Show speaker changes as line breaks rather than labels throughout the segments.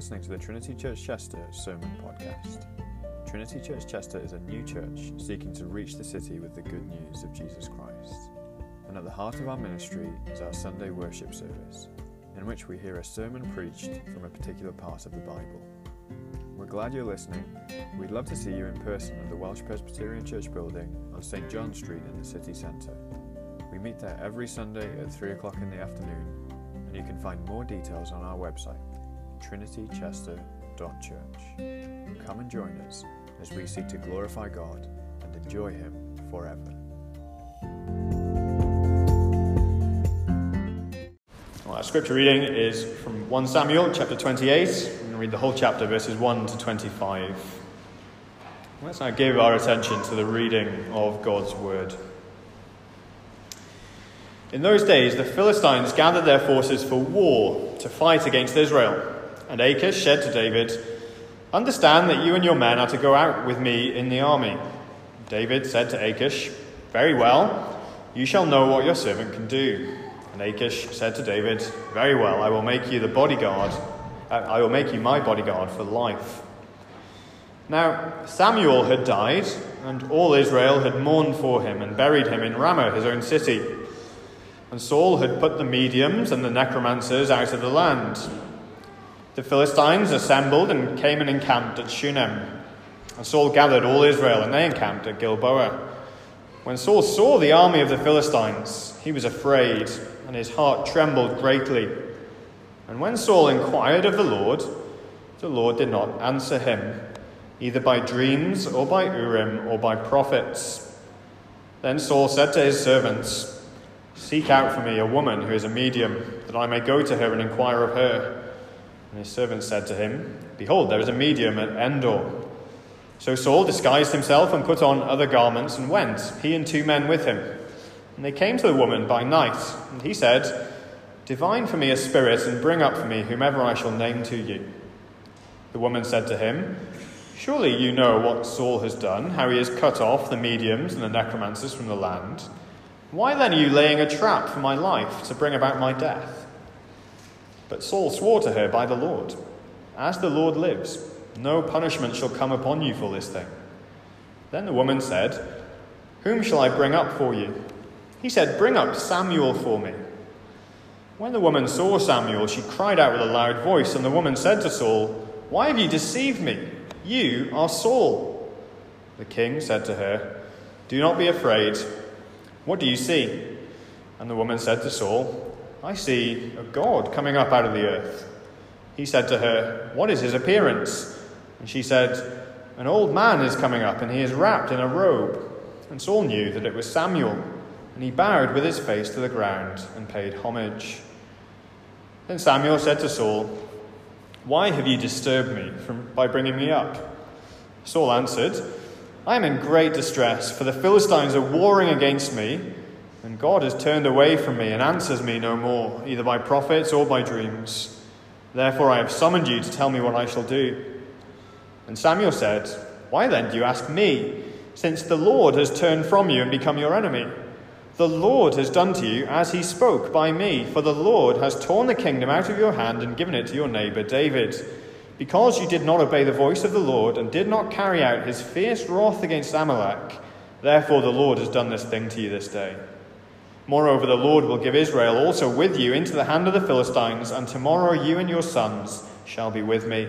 listening to the Trinity Church Chester Sermon Podcast. Trinity Church Chester is a new church seeking to reach the city with the good news of Jesus Christ. And at the heart of our ministry is our Sunday worship service, in which we hear a sermon preached from a particular part of the Bible. We're glad you're listening. We'd love to see you in person at the Welsh Presbyterian Church building on St. John Street in the city centre. We meet there every Sunday at 3 o'clock in the afternoon, and you can find more details on our website trinitychester.church. Come and join us as we seek to glorify God and enjoy Him forever.
Well, our scripture reading is from 1 Samuel chapter 28. We're going to read the whole chapter, verses 1 to 25. Let's now give our attention to the reading of God's word. In those days, the Philistines gathered their forces for war to fight against Israel. And Achish said to David, Understand that you and your men are to go out with me in the army. David said to Achish, Very well, you shall know what your servant can do. And Achish said to David, Very well, I will make you the bodyguard. uh, I will make you my bodyguard for life. Now, Samuel had died, and all Israel had mourned for him and buried him in Ramah, his own city. And Saul had put the mediums and the necromancers out of the land. The Philistines assembled and came and encamped at Shunem. And Saul gathered all Israel, and they encamped at Gilboa. When Saul saw the army of the Philistines, he was afraid, and his heart trembled greatly. And when Saul inquired of the Lord, the Lord did not answer him, either by dreams, or by Urim, or by prophets. Then Saul said to his servants, Seek out for me a woman who is a medium, that I may go to her and inquire of her. And his servant said to him, Behold, there is a medium at Endor. So Saul disguised himself and put on other garments and went, he and two men with him. And they came to the woman by night, and he said, Divine for me a spirit, and bring up for me whomever I shall name to you. The woman said to him, Surely you know what Saul has done, how he has cut off the mediums and the necromancers from the land. Why then are you laying a trap for my life to bring about my death? But Saul swore to her by the Lord, As the Lord lives, no punishment shall come upon you for this thing. Then the woman said, Whom shall I bring up for you? He said, Bring up Samuel for me. When the woman saw Samuel, she cried out with a loud voice, and the woman said to Saul, Why have you deceived me? You are Saul. The king said to her, Do not be afraid. What do you see? And the woman said to Saul, I see a God coming up out of the earth. He said to her, What is his appearance? And she said, An old man is coming up, and he is wrapped in a robe. And Saul knew that it was Samuel, and he bowed with his face to the ground and paid homage. Then Samuel said to Saul, Why have you disturbed me from, by bringing me up? Saul answered, I am in great distress, for the Philistines are warring against me, and God has turned away from me and answers me no more, either by prophets or by dreams. Therefore I have summoned you to tell me what I shall do. And Samuel said, Why then do you ask me, since the Lord has turned from you and become your enemy? The Lord has done to you as he spoke by me, for the Lord has torn the kingdom out of your hand and given it to your neighbor David. Because you did not obey the voice of the Lord and did not carry out his fierce wrath against Amalek, therefore the Lord has done this thing to you this day. Moreover, the Lord will give Israel also with you into the hand of the Philistines, and tomorrow you and your sons shall be with me.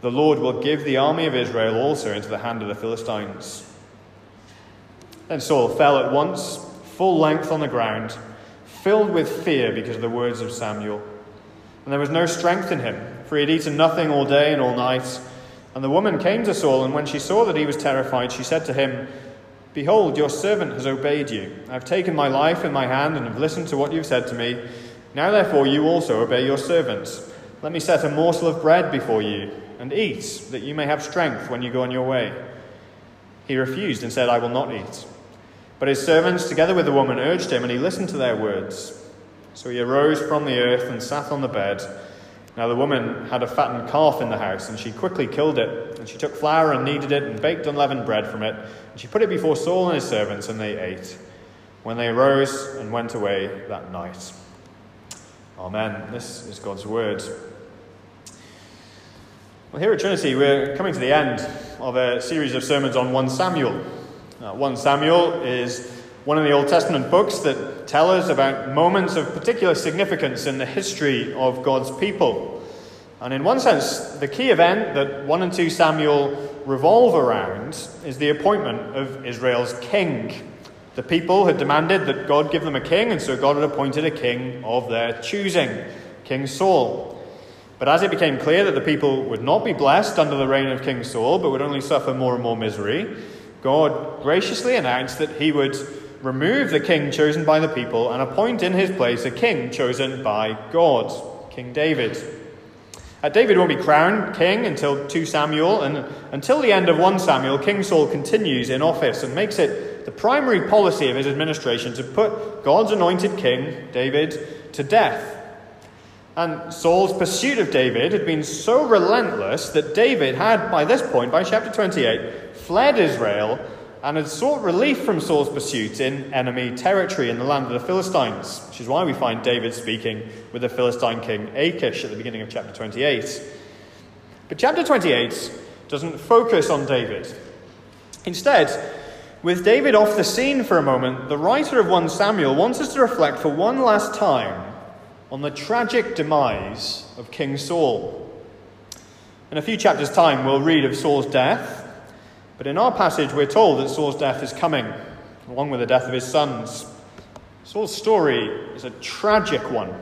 The Lord will give the army of Israel also into the hand of the Philistines. Then Saul fell at once, full length on the ground, filled with fear because of the words of Samuel. And there was no strength in him, for he had eaten nothing all day and all night. And the woman came to Saul, and when she saw that he was terrified, she said to him, Behold, your servant has obeyed you. I have taken my life in my hand and have listened to what you have said to me. Now, therefore, you also obey your servants. Let me set a morsel of bread before you, and eat, that you may have strength when you go on your way. He refused and said, I will not eat. But his servants, together with the woman, urged him, and he listened to their words. So he arose from the earth and sat on the bed. Now the woman had a fattened calf in the house, and she quickly killed it. And she took flour and kneaded it, and baked unleavened bread from it. And she put it before Saul and his servants, and they ate. When they arose and went away that night. Amen. This is God's word. Well, here at Trinity, we're coming to the end of a series of sermons on 1 Samuel. Uh, 1 Samuel is one of the Old Testament books that tell us about moments of particular significance in the history of God's people. And in one sense, the key event that 1 and 2 Samuel revolve around is the appointment of Israel's king. The people had demanded that God give them a king, and so God had appointed a king of their choosing, King Saul. But as it became clear that the people would not be blessed under the reign of King Saul, but would only suffer more and more misery, God graciously announced that he would remove the king chosen by the people and appoint in his place a king chosen by God, King David. Uh, David won't be crowned king until 2 Samuel, and until the end of 1 Samuel, King Saul continues in office and makes it the primary policy of his administration to put God's anointed king, David, to death. And Saul's pursuit of David had been so relentless that David had, by this point, by chapter 28, fled Israel and had sought relief from Saul's pursuit in enemy territory in the land of the Philistines, which is why we find David speaking with the Philistine king Achish at the beginning of chapter 28. But chapter 28 doesn't focus on David. Instead, with David off the scene for a moment, the writer of 1 Samuel wants us to reflect for one last time on the tragic demise of King Saul. In a few chapters' time, we'll read of Saul's death, but in our passage, we're told that Saul's death is coming, along with the death of his sons. Saul's story is a tragic one.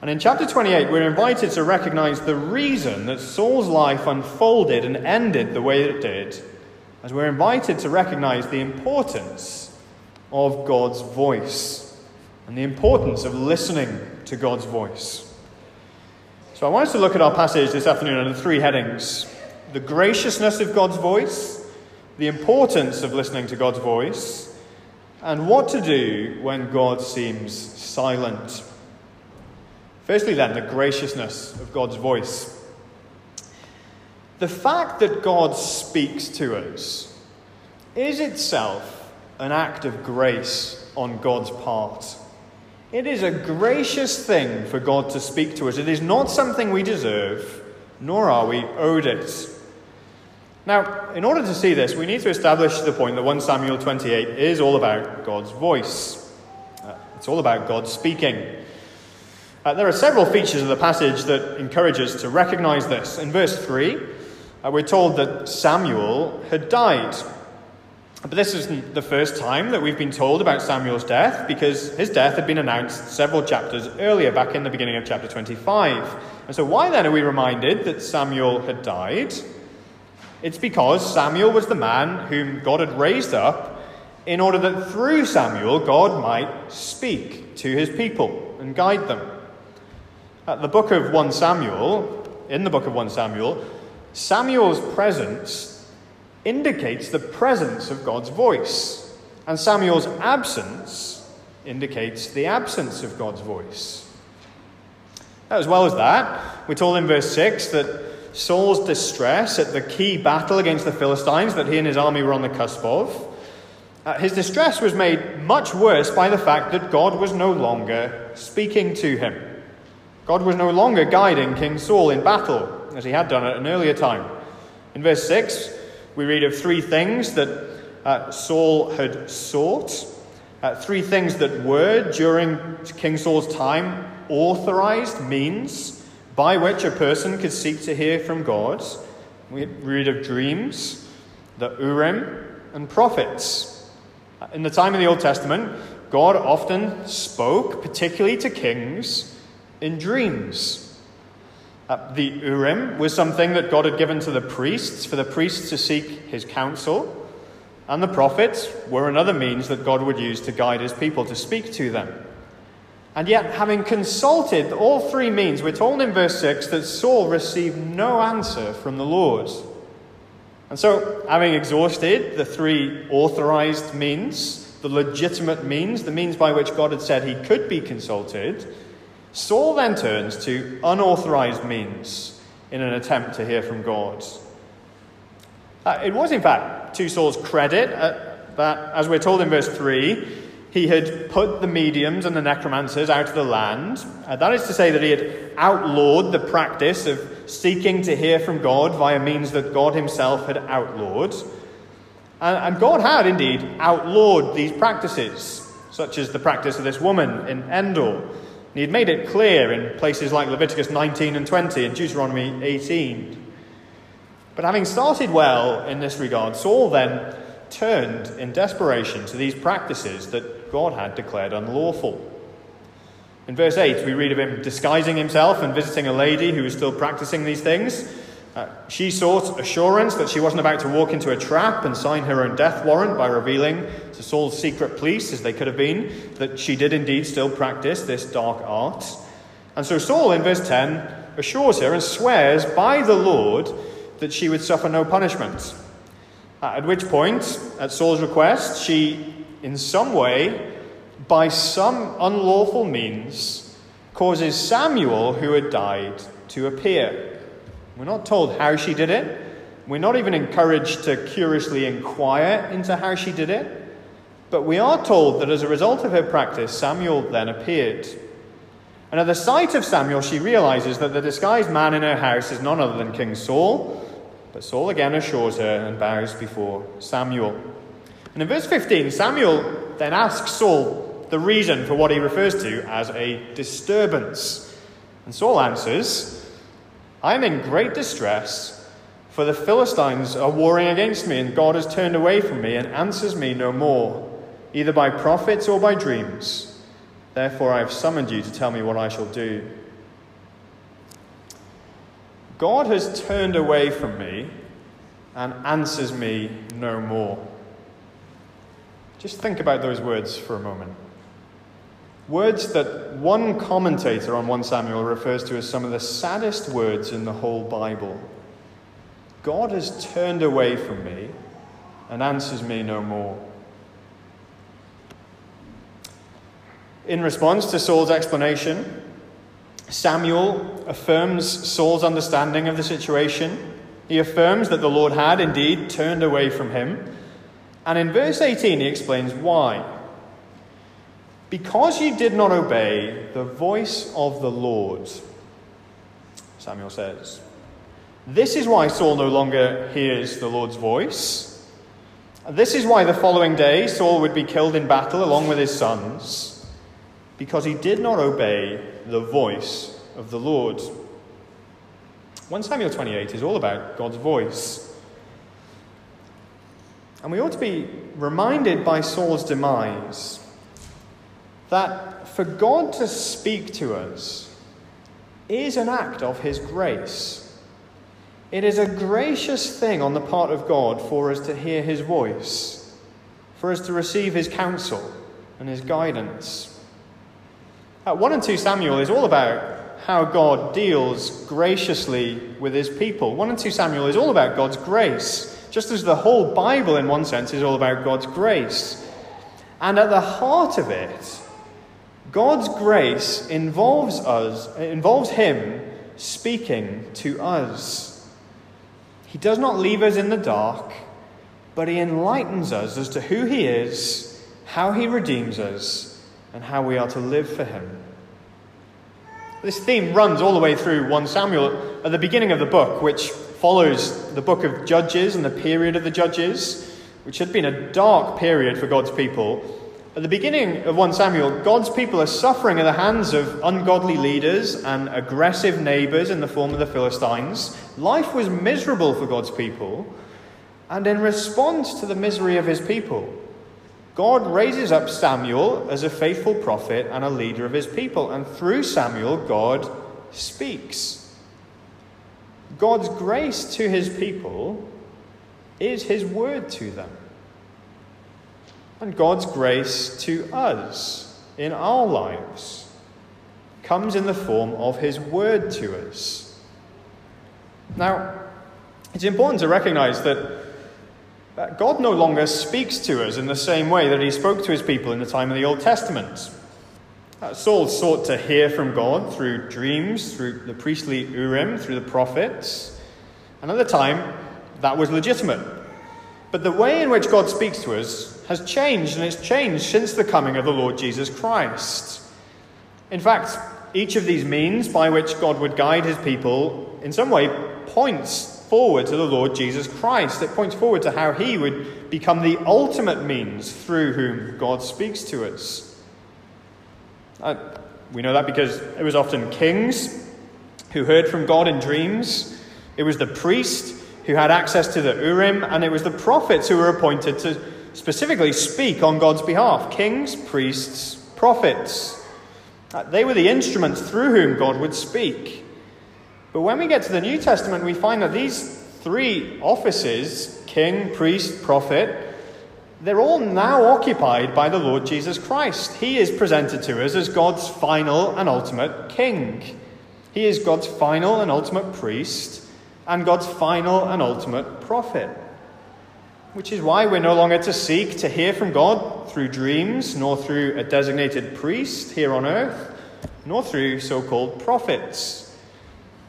And in chapter 28, we're invited to recognize the reason that Saul's life unfolded and ended the way it did, as we're invited to recognize the importance of God's voice and the importance of listening to God's voice. So I want us to look at our passage this afternoon under three headings the graciousness of God's voice, the importance of listening to God's voice, and what to do when God seems silent. Firstly, then, the graciousness of God's voice. The fact that God speaks to us is itself an act of grace on God's part. It is a gracious thing for God to speak to us. It is not something we deserve, nor are we owed it. Now, in order to see this, we need to establish the point that 1 Samuel 28 is all about God's voice. Uh, it's all about God speaking. Uh, there are several features of the passage that encourage us to recognize this. In verse 3, uh, we're told that Samuel had died. But this isn't the first time that we've been told about Samuel's death, because his death had been announced several chapters earlier, back in the beginning of chapter 25. And so, why then are we reminded that Samuel had died? It's because Samuel was the man whom God had raised up in order that through Samuel God might speak to his people and guide them. At the book of 1 Samuel, in the book of 1 Samuel, Samuel's presence indicates the presence of God's voice, and Samuel's absence indicates the absence of God's voice. As well as that, we're told in verse 6 that Saul's distress at the key battle against the Philistines that he and his army were on the cusp of, uh, his distress was made much worse by the fact that God was no longer speaking to him. God was no longer guiding King Saul in battle, as he had done at an earlier time. In verse 6, we read of three things that uh, Saul had sought, uh, three things that were, during King Saul's time, authorized means by which a person could seek to hear from God. We read of dreams, the Urim, and prophets. In the time of the Old Testament, God often spoke, particularly to kings, in dreams. Uh, the Urim was something that God had given to the priests for the priests to seek his counsel, and the prophets were another means that God would use to guide his people to speak to them. And yet, having consulted all three means, we're told in verse 6 that Saul received no answer from the Lord. And so, having exhausted the three authorized means, the legitimate means, the means by which God had said he could be consulted, Saul then turns to unauthorized means in an attempt to hear from God. Uh, it was, in fact, to Saul's credit uh, that, as we're told in verse 3, he had put the mediums and the necromancers out of the land. Uh, that is to say, that he had outlawed the practice of seeking to hear from God via means that God himself had outlawed. And God had indeed outlawed these practices, such as the practice of this woman in Endor. He had made it clear in places like Leviticus 19 and 20 and Deuteronomy 18. But having started well in this regard, Saul then turned in desperation to these practices that God had declared unlawful. In verse 8, we read of him disguising himself and visiting a lady who was still practicing these things. Uh, she sought assurance that she wasn't about to walk into a trap and sign her own death warrant by revealing to Saul's secret police, as they could have been, that she did indeed still practice this dark art. And so Saul, in verse 10, assures her and swears by the Lord that she would suffer no punishment. At which point, at Saul's request, she, in some way, by some unlawful means, causes Samuel, who had died, to appear. We're not told how she did it. We're not even encouraged to curiously inquire into how she did it. But we are told that as a result of her practice, Samuel then appeared. And at the sight of Samuel, she realizes that the disguised man in her house is none other than King Saul. But Saul again assures her and bows before Samuel. And in verse 15, Samuel then asks Saul the reason for what he refers to as a disturbance. And Saul answers, I am in great distress, for the Philistines are warring against me, and God has turned away from me and answers me no more, either by prophets or by dreams. Therefore, I have summoned you to tell me what I shall do. God has turned away from me and answers me no more. Just think about those words for a moment. Words that one commentator on 1 Samuel refers to as some of the saddest words in the whole Bible. God has turned away from me and answers me no more. In response to Saul's explanation, Samuel affirms Saul's understanding of the situation. He affirms that the Lord had indeed turned away from him. And in verse 18, he explains why. Because you did not obey the voice of the Lord, Samuel says. This is why Saul no longer hears the Lord's voice. This is why the following day Saul would be killed in battle along with his sons, because he did not obey the voice of the Lord. 1 Samuel 28 is all about God's voice. And we ought to be reminded by Saul's demise that for God to speak to us is an act of His grace. It is a gracious thing on the part of God for us to hear His voice, for us to receive His counsel and His guidance. Uh, 1 and 2 Samuel is all about how God deals graciously with His people. 1 and 2 Samuel is all about God's grace, just as the whole Bible, in one sense, is all about God's grace. And at the heart of it, God's grace involves us, involves Him speaking to us. He does not leave us in the dark, but He enlightens us as to who He is, how He redeems us, and how we are to live for Him. This theme runs all the way through 1 Samuel at the beginning of the book, which follows the book of Judges and the period of the Judges, which had been a dark period for God's people at the beginning of 1 Samuel, God's people are suffering at the hands of ungodly leaders and aggressive neighbors in the form of the Philistines. Life was miserable for God's people. And in response to the misery of his people, God raises up Samuel as a faithful prophet and a leader of his people. And through Samuel, God speaks. God's grace to his people is his word to them and God's grace to us in our lives comes in the form of His Word to us. Now, it's important to recognize that God no longer speaks to us in the same way that He spoke to His people in the time of the Old Testament. Uh, Saul sought to hear from God through dreams, through the priestly Urim, through the prophets. And at the time, that was legitimate. But the way in which God speaks to us has changed, and it's changed since the coming of the Lord Jesus Christ. In fact, each of these means by which God would guide his people in some way points forward to the Lord Jesus Christ. It points forward to how he would become the ultimate means through whom God speaks to us. Uh, we know that because it was often kings who heard from God in dreams, it was the priest who had access to the Urim, and it was the prophets who were appointed to specifically speak on God's behalf kings, priests, prophets. Uh, they were the instruments through whom God would speak. But when we get to the New Testament, we find that these three offices king, priest, prophet they're all now occupied by the Lord Jesus Christ. He is presented to us as God's final and ultimate king. He is God's final and ultimate priest and God's final and ultimate prophet. Which is why we're no longer to seek to hear from God through dreams, nor through a designated priest here on earth, nor through so called prophets.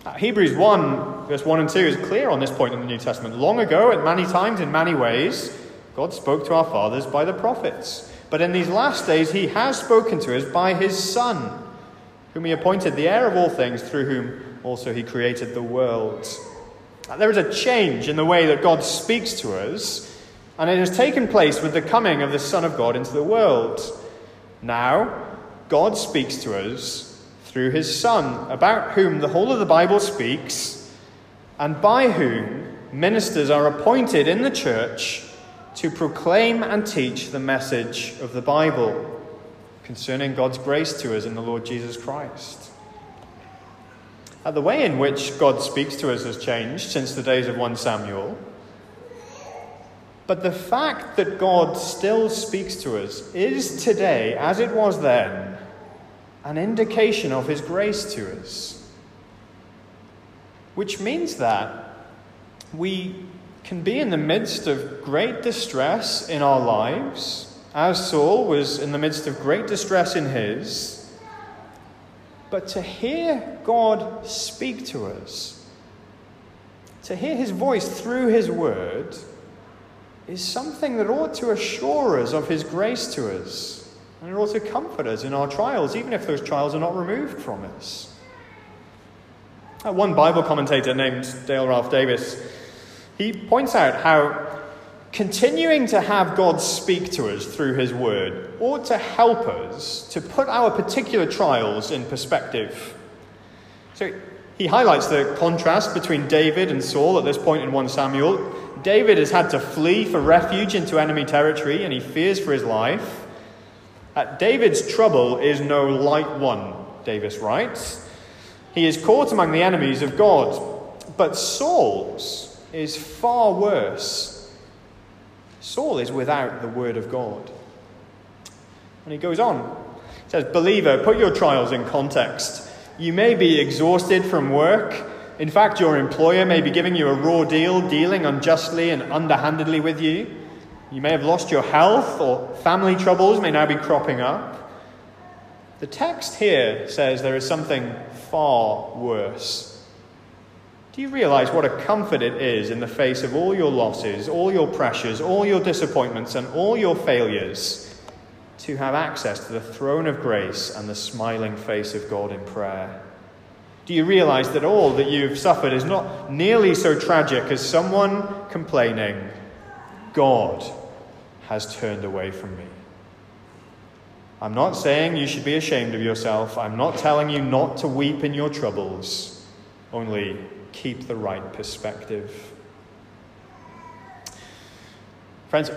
Uh, Hebrews 1, verse 1 and 2 is clear on this point in the New Testament. Long ago, at many times, in many ways, God spoke to our fathers by the prophets. But in these last days, He has spoken to us by His Son, whom He appointed the heir of all things, through whom also He created the world. There is a change in the way that God speaks to us and it has taken place with the coming of the Son of God into the world. Now, God speaks to us through his Son, about whom the whole of the Bible speaks, and by whom ministers are appointed in the church to proclaim and teach the message of the Bible concerning God's grace to us in the Lord Jesus Christ. Uh, the way in which God speaks to us has changed since the days of 1 Samuel. But the fact that God still speaks to us is today, as it was then, an indication of His grace to us. Which means that we can be in the midst of great distress in our lives, as Saul was in the midst of great distress in his. But to hear God speak to us, to hear His voice through His word, is something that ought to assure us of His grace to us. And it ought to comfort us in our trials, even if those trials are not removed from us. One Bible commentator named Dale Ralph Davis, he points out how continuing to have God speak to us through His Word ought to help us to put our particular trials in perspective. So he highlights the contrast between David and Saul at this point in 1 Samuel. David has had to flee for refuge into enemy territory and he fears for his life. Uh, David's trouble is no light one, Davis writes. He is caught among the enemies of God. But Saul's is far worse. Saul is without the word of God. And he goes on. He says, Believer, put your trials in context. You may be exhausted from work in fact, your employer may be giving you a raw deal, dealing unjustly and underhandedly with you. You may have lost your health, or family troubles may now be cropping up. The text here says there is something far worse. Do you realize what a comfort it is in the face of all your losses, all your pressures, all your disappointments, and all your failures to have access to the throne of grace and the smiling face of God in prayer? Do you realize that all that you've suffered is not nearly so tragic as someone complaining, God has turned away from me? I'm not saying you should be ashamed of yourself. I'm not telling you not to weep in your troubles. Only keep the right perspective. Friends,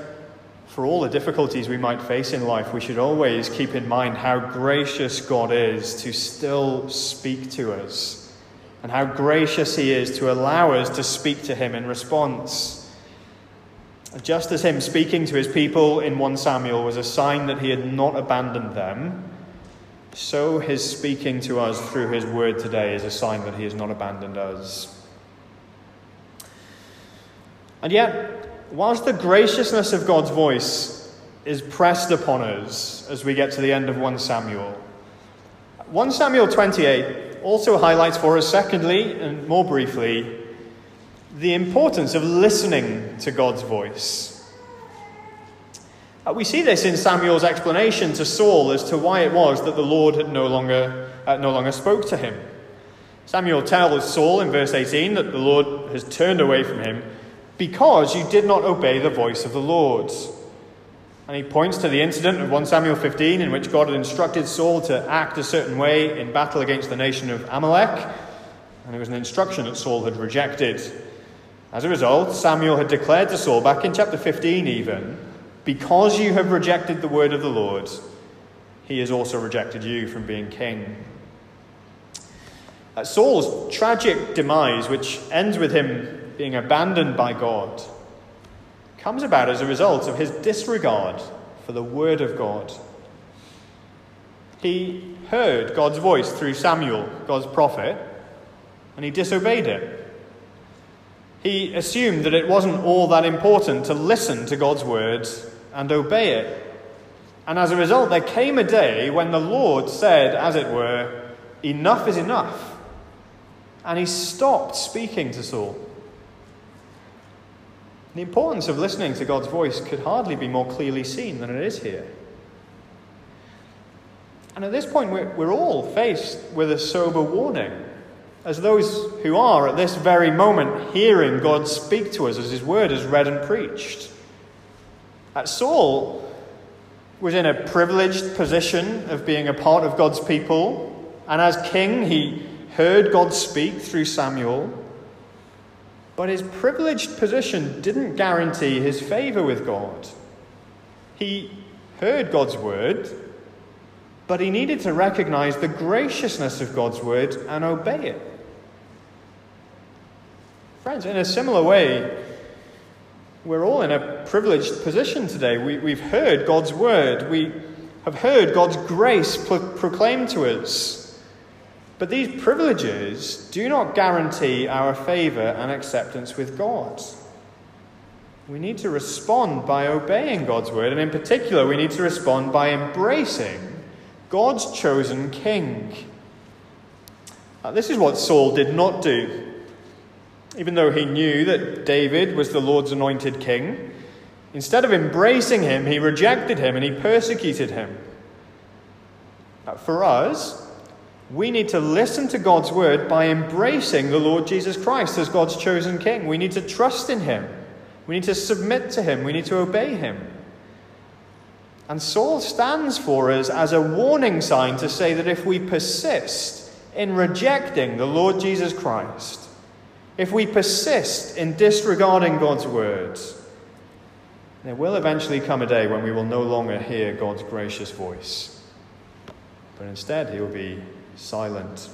for all the difficulties we might face in life, we should always keep in mind how gracious God is to still speak to us, and how gracious He is to allow us to speak to Him in response. Just as Him speaking to His people in 1 Samuel was a sign that He had not abandoned them, so His speaking to us through His word today is a sign that He has not abandoned us. And yet, whilst the graciousness of God's voice is pressed upon us as we get to the end of 1 Samuel, 1 Samuel 28 also highlights for us, secondly, and more briefly, the importance of listening to God's voice. Uh, we see this in Samuel's explanation to Saul as to why it was that the Lord had no longer, uh, no longer spoke to him. Samuel tells Saul in verse 18 that the Lord has turned away from him because you did not obey the voice of the Lord. And he points to the incident of 1 Samuel 15 in which God had instructed Saul to act a certain way in battle against the nation of Amalek. And it was an instruction that Saul had rejected. As a result, Samuel had declared to Saul, back in chapter 15 even, because you have rejected the word of the Lord, he has also rejected you from being king. Uh, Saul's tragic demise, which ends with him being abandoned by God, comes about as a result of his disregard for the word of God. He heard God's voice through Samuel, God's prophet, and he disobeyed it. He assumed that it wasn't all that important to listen to God's words and obey it. And as a result, there came a day when the Lord said, as it were, Enough is enough. And he stopped speaking to Saul. The importance of listening to God's voice could hardly be more clearly seen than it is here. And at this point, we're, we're all faced with a sober warning. As those who are at this very moment hearing God speak to us as his word is read and preached. Saul was in a privileged position of being a part of God's people, and as king, he heard God speak through Samuel. But his privileged position didn't guarantee his favor with God. He heard God's word, but he needed to recognize the graciousness of God's word and obey it. Friends, in a similar way, we're all in a privileged position today. We, we've heard God's word, we have heard God's grace pro- proclaimed to us. But these privileges do not guarantee our favor and acceptance with God. We need to respond by obeying God's word, and in particular, we need to respond by embracing God's chosen king. Uh, this is what Saul did not do. Even though he knew that David was the Lord's anointed king, instead of embracing him, he rejected him and he persecuted him. For us, we need to listen to God's word by embracing the Lord Jesus Christ as God's chosen king. We need to trust in him. We need to submit to him. We need to obey him. And Saul stands for us as a warning sign to say that if we persist in rejecting the Lord Jesus Christ, if we persist in disregarding God's words, there will eventually come a day when we will no longer hear God's gracious voice, but instead he will be silent.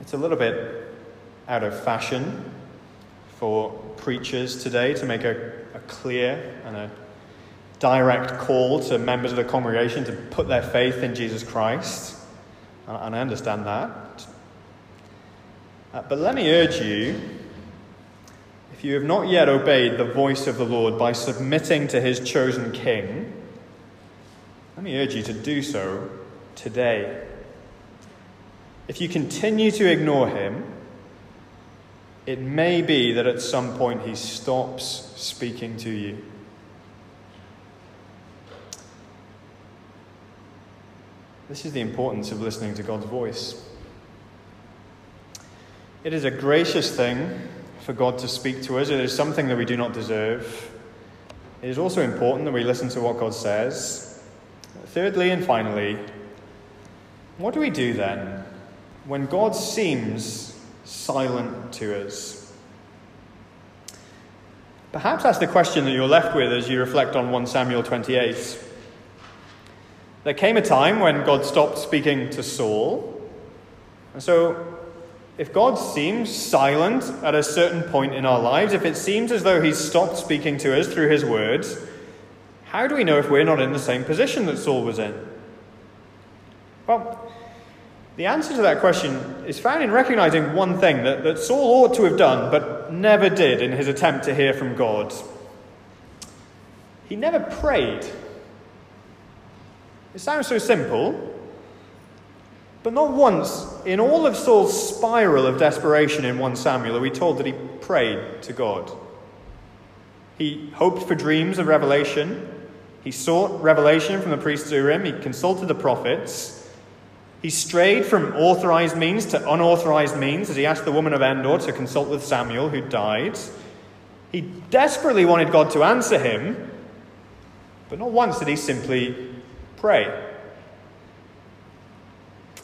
It's a little bit out of fashion for preachers today to make a, a clear and a direct call to members of the congregation to put their faith in Jesus Christ. And I understand that. Uh, but let me urge you if you have not yet obeyed the voice of the Lord by submitting to his chosen king, let me urge you to do so today. If you continue to ignore him, it may be that at some point he stops speaking to you. This is the importance of listening to God's voice. It is a gracious thing for God to speak to us, it is something that we do not deserve. It is also important that we listen to what God says. Thirdly and finally, what do we do then when God seems silent to us? Perhaps that's the question that you're left with as you reflect on 1 Samuel 28. There came a time when God stopped speaking to Saul. And so, if God seems silent at a certain point in our lives, if it seems as though He's stopped speaking to us through His words, how do we know if we're not in the same position that Saul was in? Well, the answer to that question is found in recognizing one thing that, that Saul ought to have done, but never did in his attempt to hear from God. He never prayed it sounds so simple, but not once in all of Saul's spiral of desperation in 1 Samuel are we told that he prayed to God. He hoped for dreams of revelation. He sought revelation from the priest Urim. He consulted the prophets. He strayed from authorized means to unauthorized means as he asked the woman of Endor to consult with Samuel, who died. He desperately wanted God to answer him, but not once did he simply pray.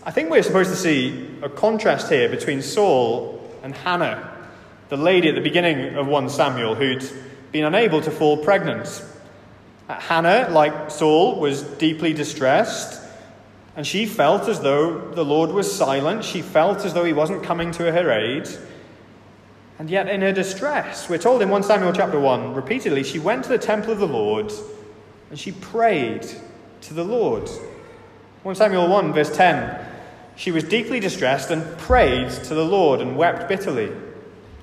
I think we're supposed to see a contrast here between Saul and Hannah, the lady at the beginning of 1 Samuel who'd been unable to fall pregnant. Uh, Hannah, like Saul, was deeply distressed, and she felt as though the Lord was silent. She felt as though he wasn't coming to her aid. And yet, in her distress, we're told in 1 Samuel chapter 1, repeatedly, she went to the temple of the Lord and she prayed to the Lord. 1 Samuel 1, verse 10, she was deeply distressed and prayed to the Lord and wept bitterly.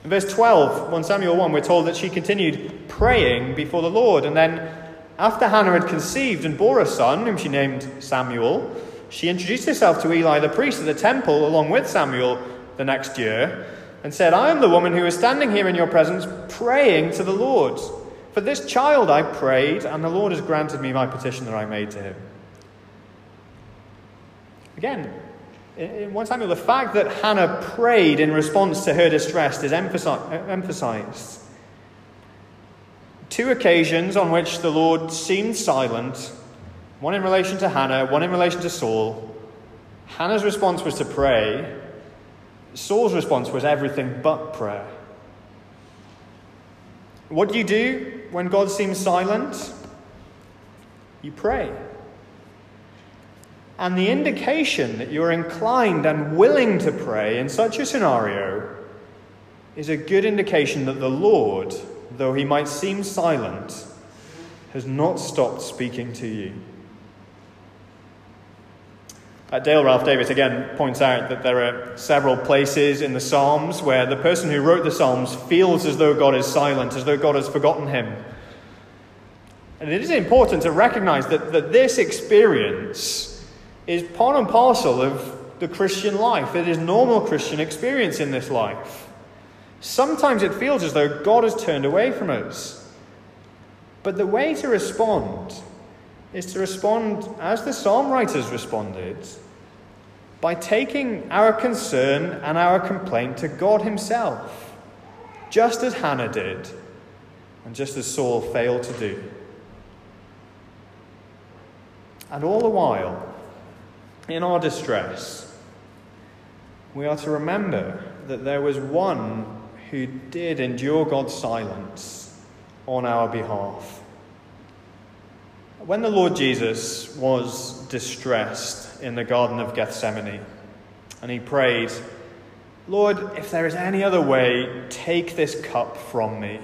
In verse 12, 1 Samuel 1, we're told that she continued praying before the Lord. And then, after Hannah had conceived and bore a son, whom she named Samuel, she introduced herself to Eli the priest at the temple along with Samuel the next year and said, I am the woman who is standing here in your presence praying to the Lord. For this child I prayed, and the Lord has granted me my petition that I made to him. Again, 1 Samuel, the fact that Hannah prayed in response to her distress is emphasized. Two occasions on which the Lord seemed silent one in relation to Hannah, one in relation to Saul. Hannah's response was to pray, Saul's response was everything but prayer. What do you do when God seems silent? You pray. And the indication that you're inclined and willing to pray in such a scenario is a good indication that the Lord, though he might seem silent, has not stopped speaking to you. Uh, Dale Ralph Davis again points out that there are several places in the Psalms where the person who wrote the Psalms feels as though God is silent, as though God has forgotten him. And it is important to recognize that, that this experience is part and parcel of the Christian life. It is normal Christian experience in this life. Sometimes it feels as though God has turned away from us. But the way to respond is to respond as the psalm writers responded by taking our concern and our complaint to God Himself, just as Hannah did, and just as Saul failed to do. And all the while, in our distress, we are to remember that there was one who did endure God's silence on our behalf. When the Lord Jesus was distressed in the Garden of Gethsemane, and he prayed, Lord, if there is any other way, take this cup from me.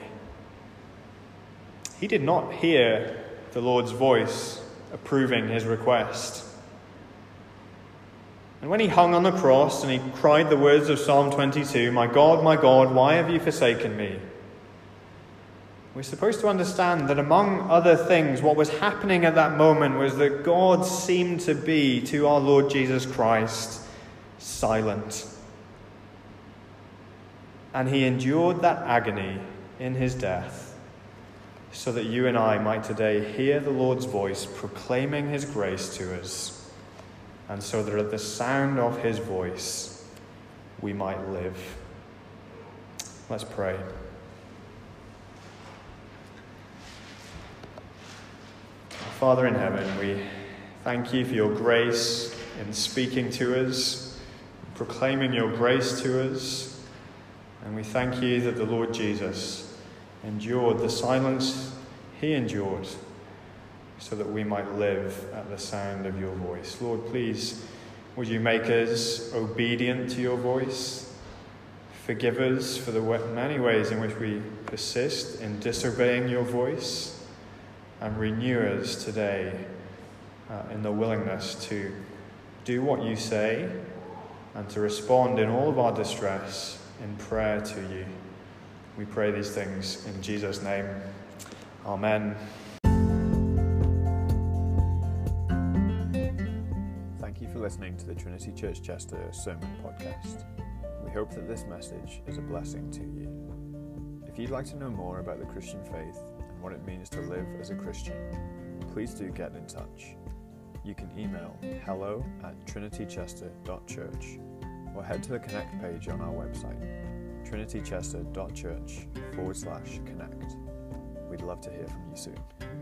He did not hear the Lord's voice approving his request. And when he hung on the cross and he cried the words of Psalm 22, My God, my God, why have you forsaken me? We're supposed to understand that, among other things, what was happening at that moment was that God seemed to be, to our Lord Jesus Christ, silent. And he endured that agony in his death so that you and I might today hear the Lord's voice proclaiming his grace to us, and so that at the sound of his voice we might live. Let's pray. Father in heaven, we thank you for your grace in speaking to us, proclaiming your grace to us. And we thank you that the Lord Jesus endured the silence he endured so that we might live at the sound of your voice. Lord, please, would you make us obedient to your voice? Forgive us for the many ways in which we persist in disobeying your voice and renew us today uh, in the willingness to do what you say and to respond in all of our distress in prayer to you. We pray these things in Jesus' name. Amen.
Listening to the Trinity Church Chester Sermon Podcast. We hope that this message is a blessing to you. If you'd like to know more about the Christian faith, and what it means to live as a Christian, please do get in touch. You can email hello at trinitychester.church or head to the connect page on our website, trinitychester.church forward slash connect. We'd love to hear from you soon.